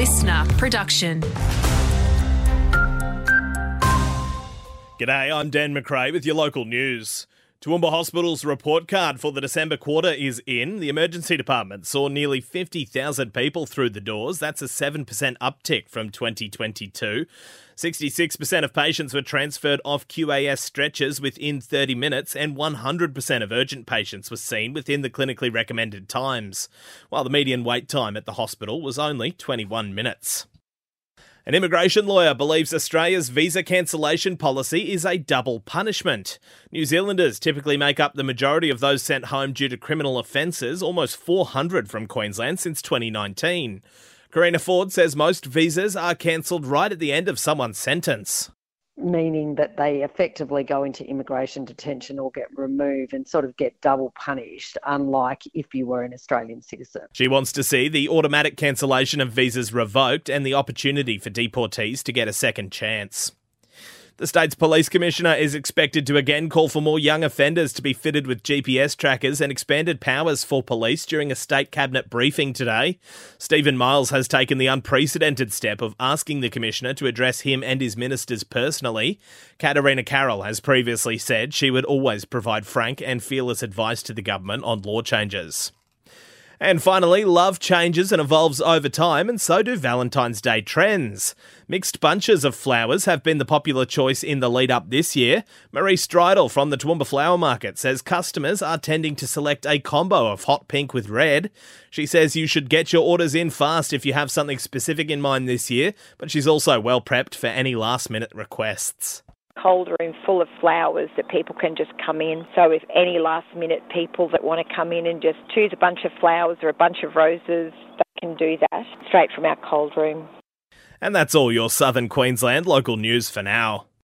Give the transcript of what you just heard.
listener production. G'day, I'm Dan McRae with your local news. Toowoomba Hospital's report card for the December quarter is in. The emergency department saw nearly 50,000 people through the doors. That's a 7% uptick from 2022. 66% of patients were transferred off QAS stretchers within 30 minutes, and 100% of urgent patients were seen within the clinically recommended times, while the median wait time at the hospital was only 21 minutes. An immigration lawyer believes Australia's visa cancellation policy is a double punishment. New Zealanders typically make up the majority of those sent home due to criminal offences, almost 400 from Queensland since 2019. Karina Ford says most visas are cancelled right at the end of someone's sentence meaning that they effectively go into immigration detention or get removed and sort of get double punished, unlike if you were an Australian citizen. She wants to see the automatic cancellation of visas revoked and the opportunity for deportees to get a second chance. The state's police commissioner is expected to again call for more young offenders to be fitted with GPS trackers and expanded powers for police during a state cabinet briefing today. Steven Miles has taken the unprecedented step of asking the commissioner to address him and his ministers personally. Katarina Carroll has previously said she would always provide frank and fearless advice to the government on law changes. And finally, love changes and evolves over time, and so do Valentine's Day trends. Mixed bunches of flowers have been the popular choice in the lead up this year. Marie Stridle from the Toowoomba Flower Market says customers are tending to select a combo of hot pink with red. She says you should get your orders in fast if you have something specific in mind this year, but she's also well prepped for any last minute requests cold room full of flowers that people can just come in. So if any last minute people that want to come in and just choose a bunch of flowers or a bunch of roses, they can do that straight from our cold room. And that's all your Southern Queensland local news for now.